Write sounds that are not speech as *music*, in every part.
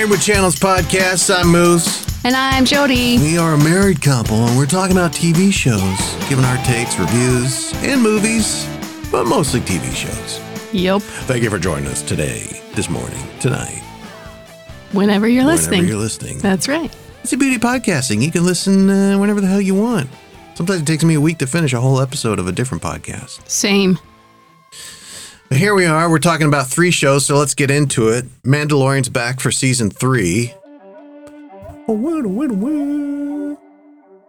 Married with Channels podcast. I'm Moose. And I'm Jody. We are a married couple and we're talking about TV shows, giving our takes, reviews, and movies, but mostly TV shows. Yep. Thank you for joining us today, this morning, tonight, Whenever you're listening. whenever you're listening. That's right. It's a beauty podcasting. You can listen uh, whenever the hell you want. Sometimes it takes me a week to finish a whole episode of a different podcast. Same. But here we are. We're talking about three shows, so let's get into it. Mandalorian's back for season three. Oh, what a what a what.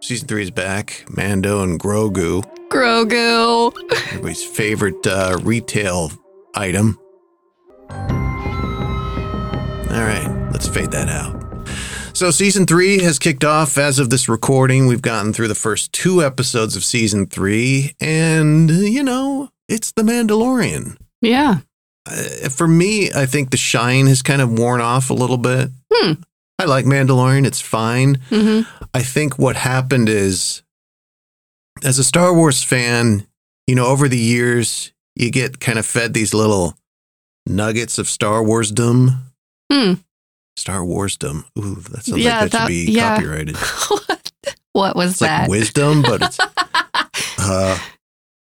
Season three is back. Mando and Grogu, Grogu. everybody's favorite uh, retail item. All right, let's fade that out. So, season three has kicked off as of this recording. We've gotten through the first two episodes of season three, and, you know, it's The Mandalorian. Yeah. Uh, for me, I think the shine has kind of worn off a little bit. Hmm. I like Mandalorian, it's fine. hmm I think what happened is, as a Star Wars fan, you know, over the years, you get kind of fed these little nuggets of Star Warsdom. Hmm. Star Warsdom. Ooh, that sounds Yeah, like that, that- should be yeah. copyrighted. *laughs* what was It's that? like wisdom, but it's *laughs* uh,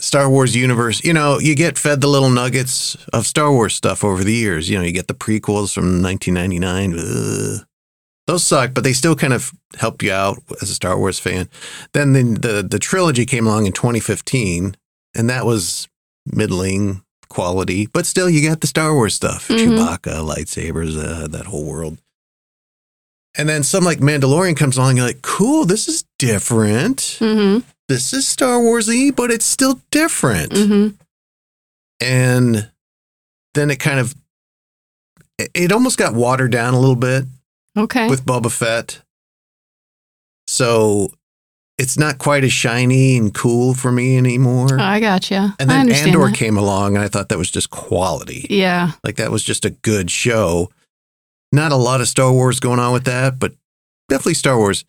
Star Wars universe. You know, you get fed the little nuggets of Star Wars stuff over the years. You know, you get the prequels from 1999. Ugh. Those suck, but they still kind of help you out as a Star Wars fan. Then the, the the trilogy came along in 2015, and that was middling quality, but still you got the Star Wars stuff, Mhm. Chewbacca, lightsabers, uh, that whole world. And then some like Mandalorian comes along, you're like, cool, this is different hmm this is Star Warsy, but it's still different. hmm And then it kind of it- it almost got watered down a little bit Okay. with Boba Fett. So it's not quite as shiny and cool for me anymore. I gotcha. and then Andor that. came along and I thought that was just quality. Yeah. Like that was just a good show. Not a lot of Star Wars going on with that, but definitely Star Wars.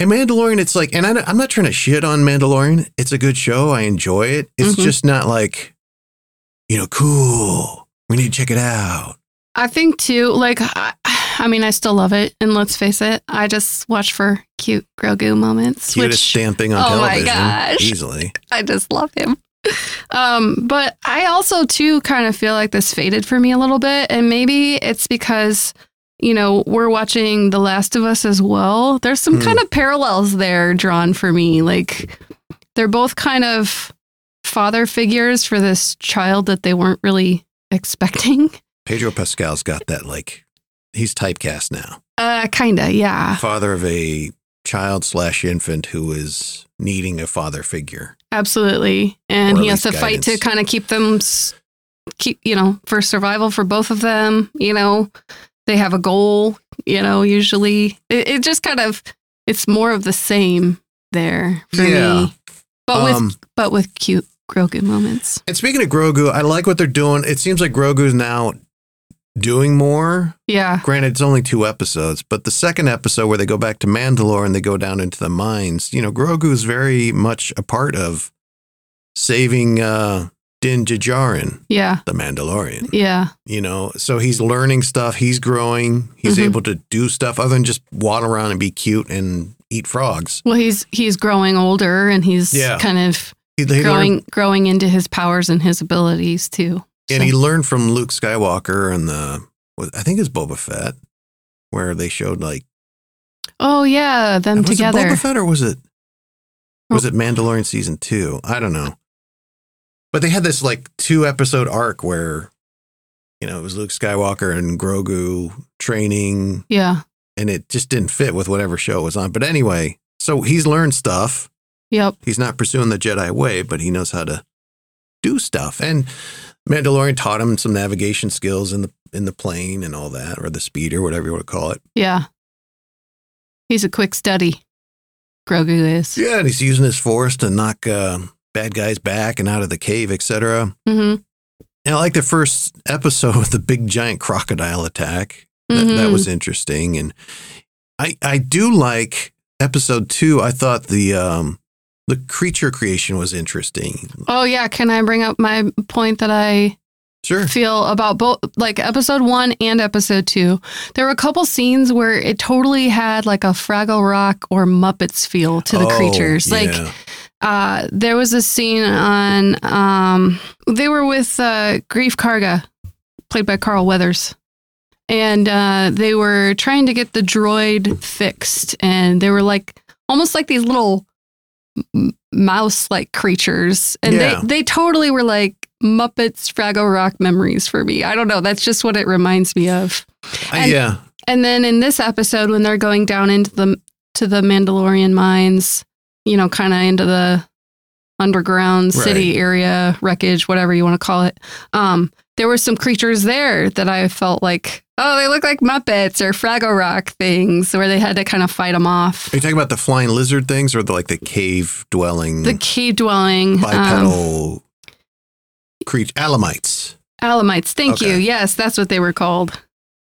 And Mandalorian, it's like, and I, am not trying to shit on Mandalorian. It's a good show. I enjoy it. It's Mhm. just not like, you know, cool. We need to check it out. I think too, like, I, I mean, I still love it. And let's face it, I just watch for cute Grogu moments, Cutest which damn thing on Oh my gosh. Easily. *laughs* I just love him. Um, but I also too kind of feel like this faded for me a little bit, and maybe it's because you know we're watching The Last of Us as well. There's some Hmm. kind of parallels there drawn for me. Like they're both kind of father figures for this child that they weren't really *laughs* expecting. Pedro Pascal's got that, like, he's typecast now. Uh, kinda, yeah, Father of a child slash infant who is needing a father figure. absolutely. And he has to least fight to kind of keep them, keep you know, for survival for both of them. You know, they have a goal. You know, usually it, it just kind of it's more of the same there for Yeah. me, but with Um, but with cute Grogu moments. And speaking of Grogu, I like what they're doing. It seems like Grogu's now doing more. Yeah, Granted, it's only two episodes, but the second episode where they go back to Mandalore and they go down into the mines, you know, Grogu's very much a part of saving uh, Din Djarin, yeah, the Mandalorian. yeah, You know, so he's learning stuff, he's growing, he's Mhm. able to do stuff other than just waddle around and be cute and eat frogs. Well, he's he's growing older and he's Yeah. kind of He, he learned, growing growing into his powers and his abilities too. and So- he learned from Luke Skywalker and the, I think it's Boba Fett, where they showed like oh yeah, them was together. it Boba Fett or was it was it Mandalorian season two? I don't know. But they had this like two episode arc where, you know, it was Luke Skywalker and Grogu training, Yeah. and it just didn't fit with whatever show it was on. But anyway, so he's learned stuff. Yep. He's not pursuing the Jedi way, but he knows how to do stuff. And Mandalorian taught him some navigation skills in the in the plane and all that, or the speeder, whatever you want to call it. Yeah. He's a quick study. Grogu is. Yeah, and he's using his force to knock uh, bad guys back and out of the cave, etc. hmm And I like the first episode with the big giant crocodile attack. That, that Mhm. was interesting, and I I do like episode two. I thought the um the creature creation was interesting. Oh yeah. Can I bring up my point that I Sure. feel about both like episode one and episode two. There were a couple scenes where it totally had like a Fraggle Rock or Muppets feel to the Oh, creatures. Like yeah. Uh there was a scene on um they were with uh Greef Karga, played by Carl Weathers. And uh they were trying to get the droid fixed and they were like almost like these little mouse like creatures and Yeah. they they totally were like Muppets Fraggle Rock memories for me. I don't know, that's just what it reminds me of. I- and- yeah. And then in this episode, when they're going down into the to the Mandalorian mines, you know, kind of into the underground city area wreckage, whatever you want to call it, um, there were some creatures there that I felt like, oh, they look like Muppets or Fraggle Rock things, where they had to kind of fight them off. Are you talking about the flying lizard things or the like the cave dwelling The cave dwelling um, bipedal creature alamites? Alamites. Thank you. Yes, that's what they were called.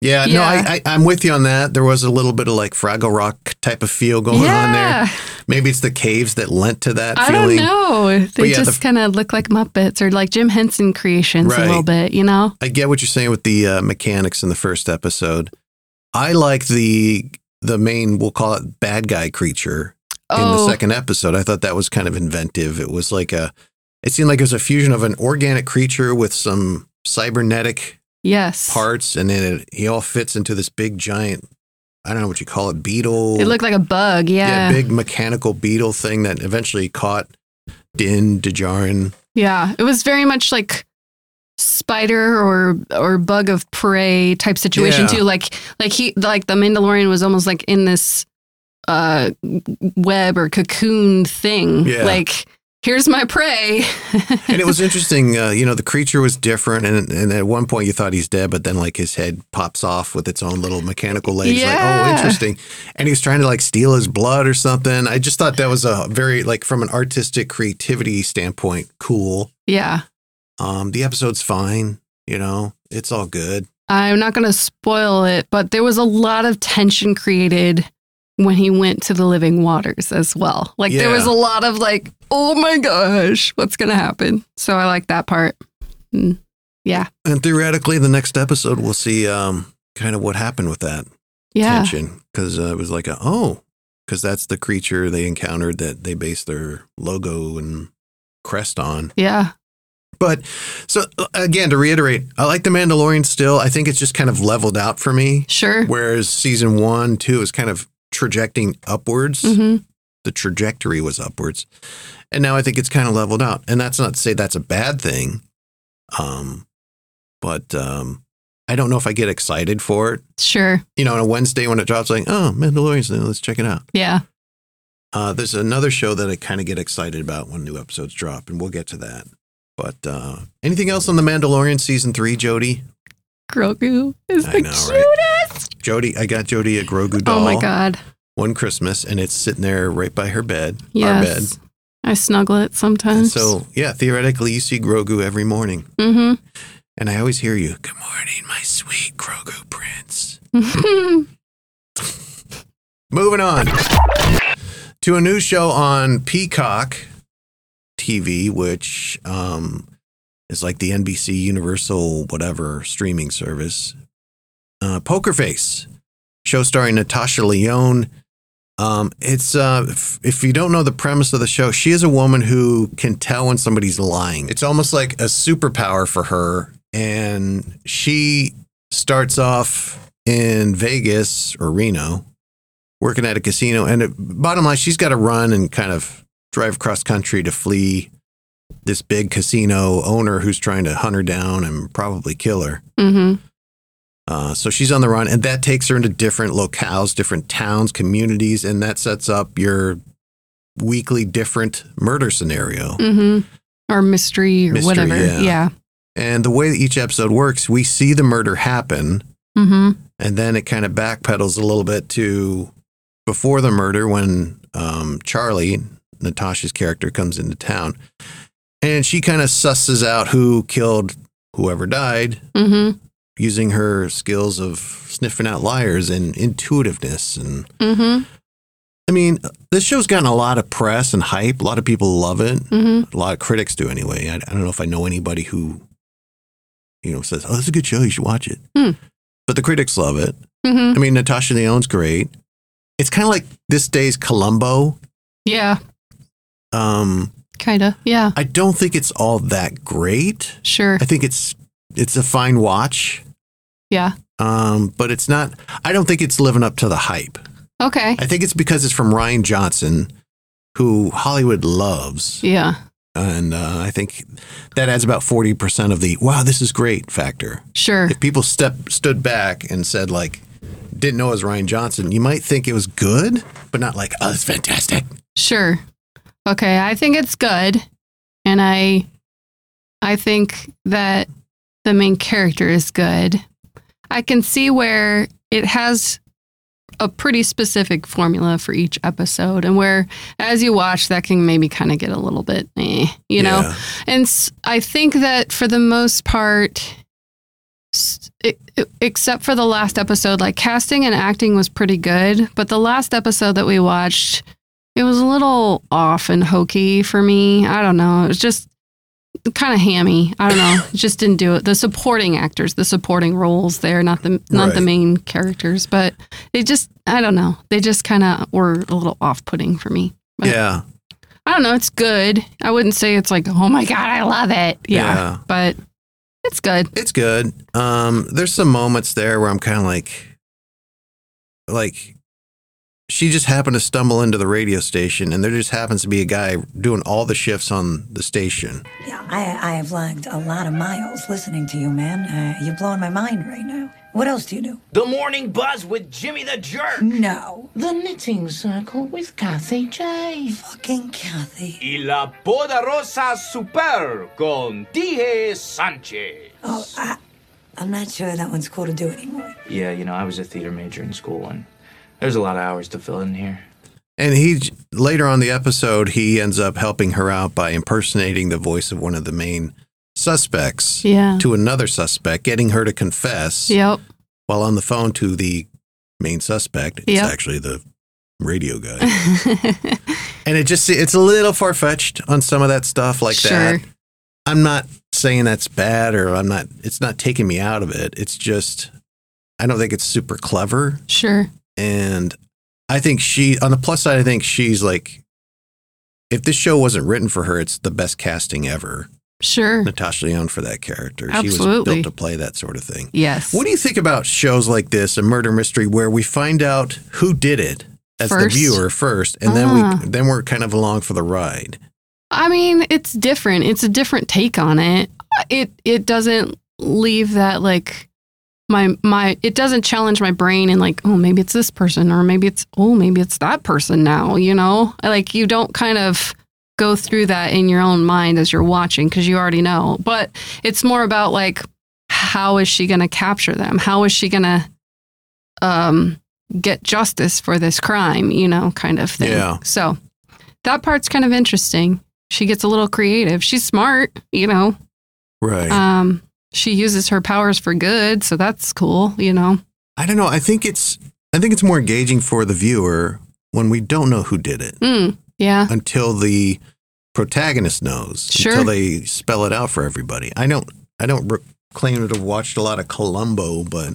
Yeah, no, Yeah. I, I I'm with you on that. There was a little bit of like Fraggle Rock type of feel going on there. Maybe it's the caves that lent to that I feeling. don't know. They yeah, the- just kind of look like Muppets or like Jim Henson creations Right. a little bit, you know? I get what you're saying with the uh, mechanics in the first episode. I like the the main we'll call it bad guy creature in the Oh, second episode. I thought that was kind of inventive. It was like a it seemed like it was a fusion of an organic creature with some cybernetic yes. parts and then it, he all fits into this big giant I don't know what you call it, beetle. It looked like a bug. Yeah. yeah, big mechanical beetle thing that eventually caught Din Djarin. Yeah, it was very much like spider or or bug of prey type situation Yeah. too. Like like he like the Mandalorian was almost like in this uh web or cocoon thing. Yeah. Like here's my prey. *laughs* And it was interesting, uh, you know, the creature was different, and, and at one point you thought he's dead, but then like his head pops off with its own little mechanical legs. Like, oh, interesting. And he was trying to like steal his blood or something. I just thought that was a very like from an artistic creativity standpoint, cool. yeah. Um, the episode's fine, you know, it's all good. I'm not going to spoil it, but there was a lot of tension created when he went to the living waters as well. Like there was a lot of like, oh my gosh, what's going to happen? So I like that part. Mm, yeah. And theoretically, the next episode we'll see um, kind of what happened with that Yeah. tension because uh, it was like a oh, because that's the creature they encountered that they based their logo and crest on. Yeah. But so uh, again, to reiterate, I like the Mandalorian still. I think it's just kind of leveled out for me. Sure. Whereas season one, two is kind of trajecting upwards. hmm The trajectory was upwards, and now I think it's kind of leveled out. And that's not to say that's a bad thing. Um, but um, I don't know if I get excited for it. Sure. You know, on a Wednesday when it drops, like, oh, Mandalorian's new, let's check it out. Yeah. Uh, there's another show that I kind of get excited about when new episodes drop, and we'll get to that. But uh, anything else on the Mandalorian season three, Jody? Grogu is I the know, right? cutest. Jody, I got Jody a Grogu doll Oh my God. One Christmas, and it's sitting there right by her bed, our bed. I snuggle it And sometimes. so, yeah, theoretically, you see Grogu every morning, hmm and I always hear you, "Good morning, my sweet Grogu prince." *laughs* Moving on to a new show on Peacock TV, which um, is like the NBC Universal whatever streaming service. Uh, Poker Face, show starring Natasha Lyonne. Um, it's uh, if, you don't know the premise of the show, she is a woman who can tell when somebody's lying. It's almost like a superpower for her, and she starts off in Vegas or Reno, working at a casino. And it, bottom line, she's got to run and kind of drive cross country to flee this big casino owner who's trying to hunt her down and probably kill her. hmm Uh, so she's on the run, and that takes her into different locales, different towns, communities, and that sets up your weekly different murder scenario. hmm Or mystery or Mystery, whatever. yeah. Yeah. And the way that each episode works, we see the murder happen, hmm and then it kind of backpedals a little bit to before the murder when um, Charlie, Natasha's character, comes into town, and she kind of susses out who killed whoever died hmm using her skills of sniffing out liars and intuitiveness and hmm I mean, this show's gotten a lot of press and hype. A lot of people love it. hmm A lot of critics do anyway. I, I don't know if I know anybody who you know, says, "Oh, this is a good show. You should watch it." Hmm. But the critics love it. hmm I mean, Natasha Lyonne's great. It's kind of like this day's Columbo. Yeah, Um, kind of. Yeah, I don't think it's all that great. sure. I think it's it's a fine watch. Yeah. Um, but it's not. I don't think it's living up to the hype. Okay. I think it's because it's from Rian Johnson, who Hollywood loves, Yeah, and uh, I think that adds about forty percent of the "wow, this is great" factor. sure. If people step stood back and said like, didn't know it was Rian Johnson, you might think it was good, but not like, oh, it's fantastic. Sure. Okay, I think it's good. And I I think that the main character is good. I can see where it has a pretty specific formula for each episode and where as you watch that can maybe kind of get a little bit eh, you know. Yeah. And i think that for the most part, except for the last episode, like casting and acting was pretty good. But the last episode that we watched, it was a little off and hokey for me. I don't know. It was just kind of hammy. I don't know. *laughs* Just didn't do it. The supporting actors, the supporting roles there, not the not the main characters, but they just I don't know. They just kind of were a little off-putting for me. But- Yeah. I don't know. It's good. I wouldn't say it's like, oh my god, I love it. Yeah, Yeah. but it's good. It's good. Um, there's some moments there where I'm kind of like, like, she just happened to stumble into the radio station, and there just happens to be a guy doing all the shifts on the station. Yeah, I, I have logged a lot of miles listening to you, man. Uh, you're blowing my mind right now. What else do you do? The Morning Buzz with Jimmy the Jerk. No. The Knitting Circle with Kathy J. Fucking Kathy. Y la Poderosa Super con T.J. Sanchez. Oh, I, I'm not sure that one's cool to do anymore. Yeah, you know, I was a theater major in school, and there's a lot of hours to fill in here. And he later on the episode, he ends up helping her out by impersonating the voice of one of the main suspects Yeah. to another suspect, getting her to confess Yep. while on the phone to the main suspect. It's Yep. actually the radio guy. *laughs* and it just it's a little far fetched on some of that stuff like Sure. that. I'm not saying that's bad or I'm not it's not taking me out of it. It's just I don't think it's super clever sure. And I think she on the plus side I think she's like if this show wasn't written for her, it's the best casting ever. Sure. Natasha Lyonne for that character. She was Absolutely. built to play that sort of thing. Yes. What do you think about shows like this, a murder mystery, where we find out who did it as First? the viewer first, and then we uh-huh. then we're kind of along for the ride? I mean, it's different. It's a different take on it. It it doesn't leave that like my my it doesn't challenge my brain and like, oh, maybe it's this person or maybe it's oh, maybe it's that person now, you know? Like you don't kind of go through that in your own mind as you're watching because you already know. But it's more about like how is she going to capture them? How is she going to um get justice for this crime, you know, kind of thing. Yeah. So that part's kind of interesting. She gets a little creative. She's smart, you know. Right. Um, she uses her powers for good, so that's cool, you know. I don't know. I think it's I think it's more engaging for the viewer when we don't know who did it Mm, yeah, until the protagonist knows. Sure. Until they spell it out for everybody. I don't I don't re- claim to have watched a lot of Columbo, but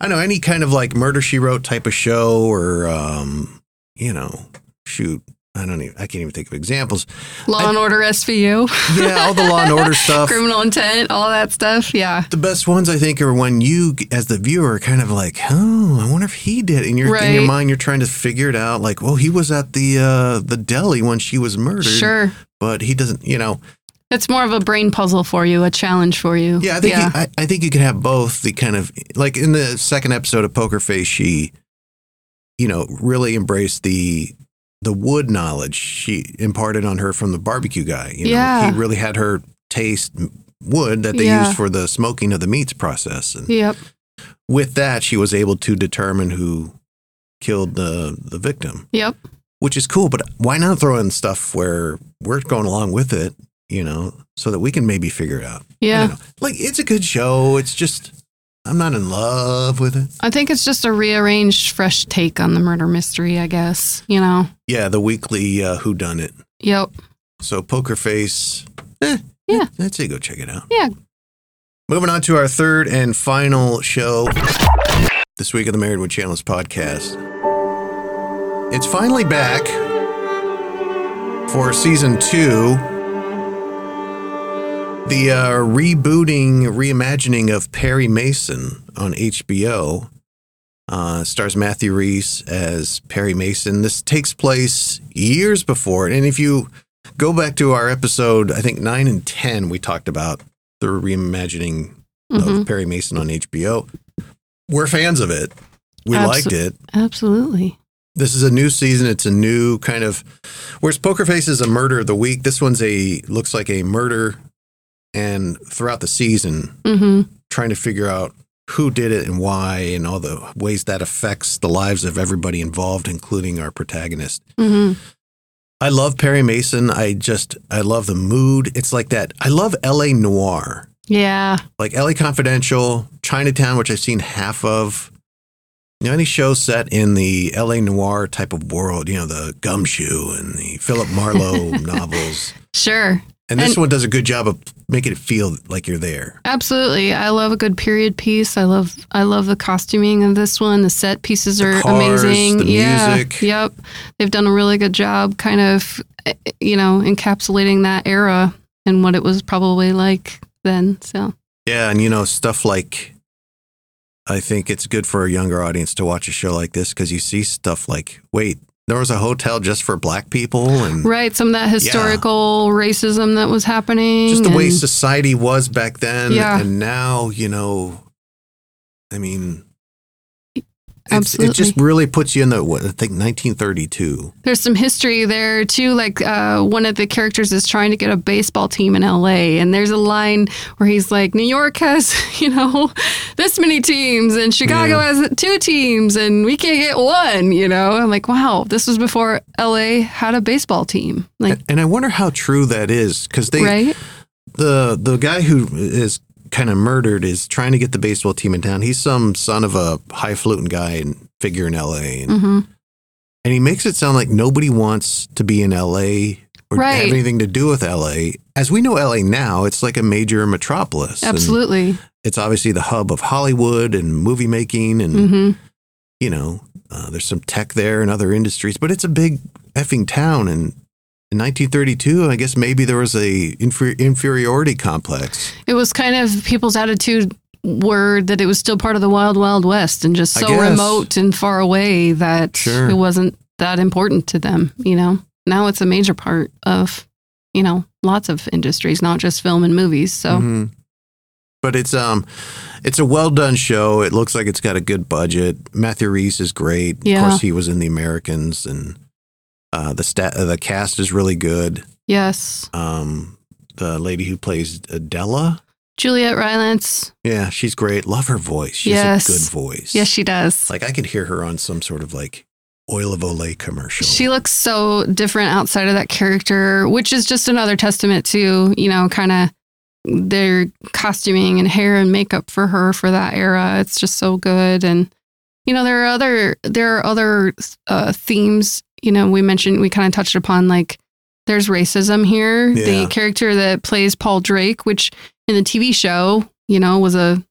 I know any kind of like Murder She Wrote type of show or um, you know, shoot, I don't even I can't even think of examples. Law I- and Order SVU, Yeah, all the Law and Order *laughs* stuff. criminal intent, all that stuff. Yeah, The best ones I think are when you, as the viewer, are kind of like, oh, I wonder if he did. And you're in your mind, you're trying to figure it out. Like, well, he was at the uh, the deli when she was murdered. sure. but he doesn't. You know, It's more of a brain puzzle for you, a challenge for you. yeah. I think yeah, You, I, I think you can have both. The kind of like in the second episode of Poker Face, she, you know, really embraced the the wood knowledge she imparted on her from the barbecue guy. You know, Yeah. he really had her taste wood that they Yeah. used for the smoking of the meats process. And yep, with that, she was able to determine who killed the the victim, yep. which is cool. But why not throw in stuff where we're going along with it, you know, so that we can maybe figure it out? Yeah. like it's a good show. It's just I'm not in love with it. I think it's just a rearranged, fresh take on the murder mystery. I guess you know. Yeah, the weekly uh, Who Done It. Yep. So Poker Face. Eh, Yeah. Let's say go check it out. Yeah. Moving on to our third and final show this week of the Married with Channels podcast. It's finally back for season two. The uh, rebooting, reimagining of Perry Mason on HBO uh, stars Matthew Rhys as Perry Mason. This takes place years before it. And if you go back to our episode, I think nine and 10, we talked about the reimagining Mhm. of Perry Mason on HBO. We're fans of it. We Abso- liked it. Absolutely. This is a new season. It's a new kind of whereas Poker Face is a murder of the week. This one's a looks like a murder, and throughout the season, hmm trying to figure out who did it and why, and all the ways that affects the lives of everybody involved, including our protagonist. hmm I love Perry Mason. I just I love the mood. It's like that. I love L.A. noir, Yeah. like L.A. Confidential, Chinatown, which I've seen half of. You know, any show set in the LA noir type of world, you know, the Gumshoe and the Philip Marlowe *laughs* novels. Sure. And this And- one does a good job of making it feel like you're there. Absolutely. I love a good period piece. I love I love the costuming of this one. The set pieces The are cars, amazing. the yeah. music. Yep. They've done a really good job kind of you know, encapsulating that era and what it was probably like then. So Yeah, and you know, stuff like I think it's good for a younger audience to watch a show like this because you see stuff like, wait, there was a hotel just for black people and Right, some of that historical racism that was happening. just the way society was back then Yeah. and now, you know, I mean it just really puts you in the what, I think 1932. There's some history there too. Like uh, one of the characters is trying to get a baseball team in LA, and there's a line where he's like, "New York has, *laughs* you know, this many teams, and Chicago Yeah. has two teams, and we can't get one." You know, I'm like, "Wow, this was before LA had a baseball team." Like, And, and I wonder how true that is because they right? the the guy who is kind of murdered is trying to get the baseball team in town. He's some son of a highfalutin guy and figure in L.A. and, hmm and he makes it sound like nobody wants to be in L.A. or Right. have anything to do with L.A. As we know L.A. now, it's like a major metropolis. Absolutely. it's obviously the hub of Hollywood and movie making, and hmm you know, uh, there's some tech there and other industries, but it's a big effing town and. In 1932, I guess maybe there was a infer- inferiority complex. It was kind of people's attitude were that it was still part of the wild, wild west and just so remote and far away that Sure. it wasn't that important to them, you know? Now it's a major part of, you know, lots of industries, not just film and movies. So, Mhm. But it's um, it's a well done show. It looks like it's got a good budget. Matthew Rhys is great. Yeah. Of course, he was in The Americans, and uh, the stat the cast is really good. yes. Um, the lady who plays Adela, Juliet Rylance. yeah, she's great. Love her voice. She Yes. has a good voice. Yes, she does. like I could hear her on some sort of like oil of Olay commercial. She looks so different outside of that character, which is just another testament to, you know, kind of their costuming and hair and makeup for her for that era. It's just so good. And, you know, there are other, there are other uh, themes, you know, we mentioned, we kind of touched upon like there's racism here. Yeah. The character that plays Paul Drake, which in the TV show, you know, was a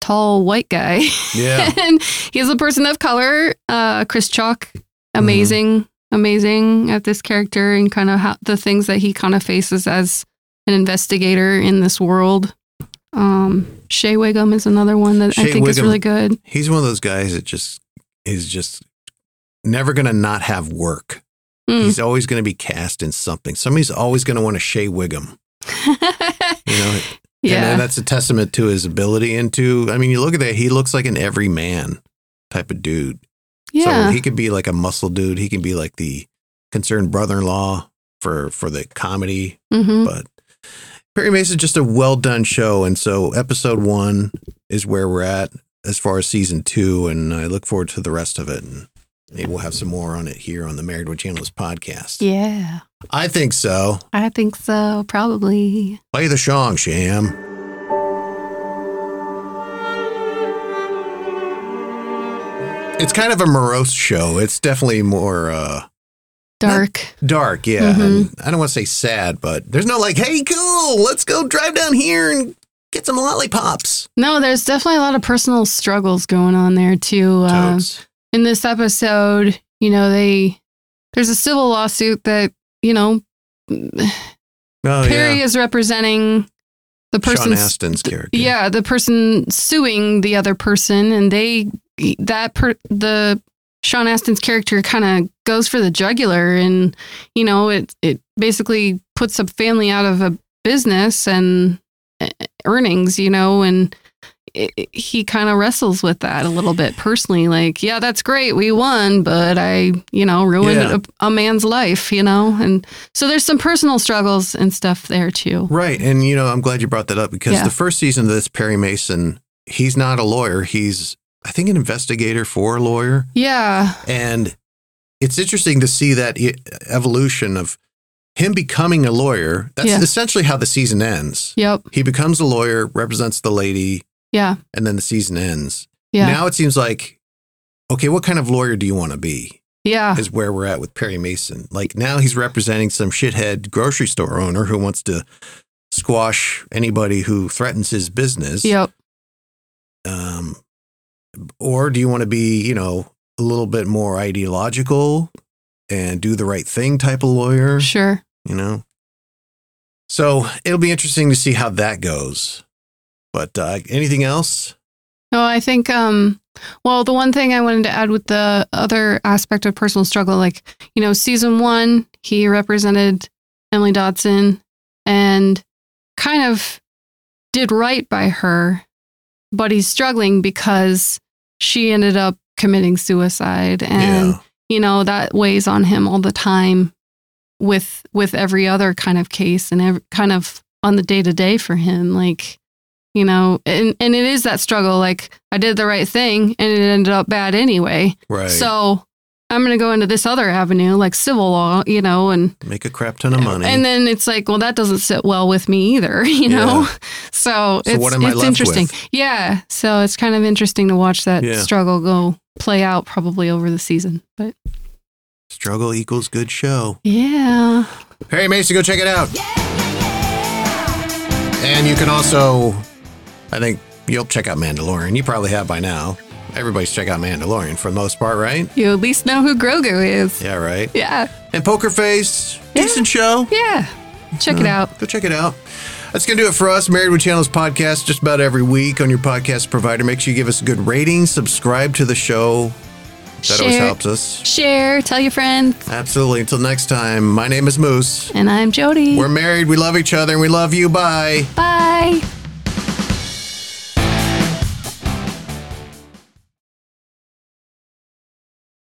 tall white guy. yeah, *laughs* and he's a person of color. Uh, Chris Chalk, amazing, amazing at this character and kind of how the things that he kind of faces as an investigator in this world. Um, Shea Whigham is another one that I Shea think is really good. he's one of those guys that just is just never gonna not have work. Mm. He's always going to be cast in something. Somebody's always going to want to Shea Whigham. *laughs* You know, yeah, and, that's a testament to his ability and to. I mean, you look at that; he looks like an everyman type of dude. yeah, So he could be like a muscle dude. He can be like the concerned brother-in-law for for the comedy. hmm But Perry Mason's just a well done show, and so episode one is where we're at as far as season two, and I look forward to the rest of it. And maybe we'll have some more on it here on the Married with Channels podcast. yeah. I think so. I think so, probably. Play the song, Sham. It's kind of a morose show. It's definitely more uh, Dark. dark, yeah. Mhm. And I don't want to say sad, but there's no like, hey, cool, let's go drive down here and get some lollipops. No, there's definitely a lot of personal struggles going on there too. Uh. In this episode, you know, they there's a civil lawsuit that you know *sighs* oh Perry yeah, is representing the person Sean. Astin's character. Yeah, the person suing the other person, and they that per the Sean Astin's character kind of goes for the jugular, and you know it it basically puts a family out of a business and earnings, you know, and it, he kind of wrestles with that a little bit personally. Like, yeah, that's great, we won, but I, you know, ruined Yeah. a, a man's life, you know, and so there's some personal struggles and stuff there too. Right. And, you know, I'm glad you brought that up because Yeah. the first season of this, Perry Mason, he's not a lawyer. He's, I think, an investigator for a lawyer. Yeah, And it's interesting to see that evolution of him becoming a lawyer. That's Yeah. essentially how the season ends. yep, He becomes a lawyer, represents the lady, yeah, and then the season ends. yeah. Now it seems like, okay, what kind of lawyer do you want to be? Yeah. Is where we're at with Perry Mason. Like now he's representing some shithead grocery store owner who wants to squash anybody who threatens his business. Yep. Um, or do you want to be, you know, a little bit more ideological and do the right thing type of lawyer? Sure. You know? So it'll be interesting to see how that goes. But uh, anything else? No, I think um well the one thing I wanted to add with the other aspect of personal struggle, like, you know, season one, he represented Emily Dodson and kind of did right by her, but he's struggling because she ended up committing suicide and yeah. you know that weighs on him all the time with with every other kind of case and ev kind of on the day to day for him like you know and and it is that struggle like i did the right thing and it ended up bad anyway Right. so i'm going to go into this other avenue like civil law you know and make a crap ton of money. and then it's like well that doesn't sit well with me either *laughs* you know so, So it's, what am I it's left interesting with? yeah so it's kind of interesting to watch that Yeah. struggle go play out probably over the season but Struggle equals good show. yeah Perry Mason, go check it out. yeah, And you can also, I think you'll check out Mandalorian. You probably have by now. Everybody's check out Mandalorian for the most part, right? you at least know who grogu is Yeah, right. yeah And Poker Face, Yeah. decent show. yeah check it uh-huh. out Go check it out. That's going to do it for us, Married with Channels podcast, just about every week on your podcast provider. Make sure you give us a good rating, subscribe to the show. That always helps us. share tell your friends Absolutely. Until next time, my name is Moose. and i'm jody We're married, we love each other, and we love you. Bye. bye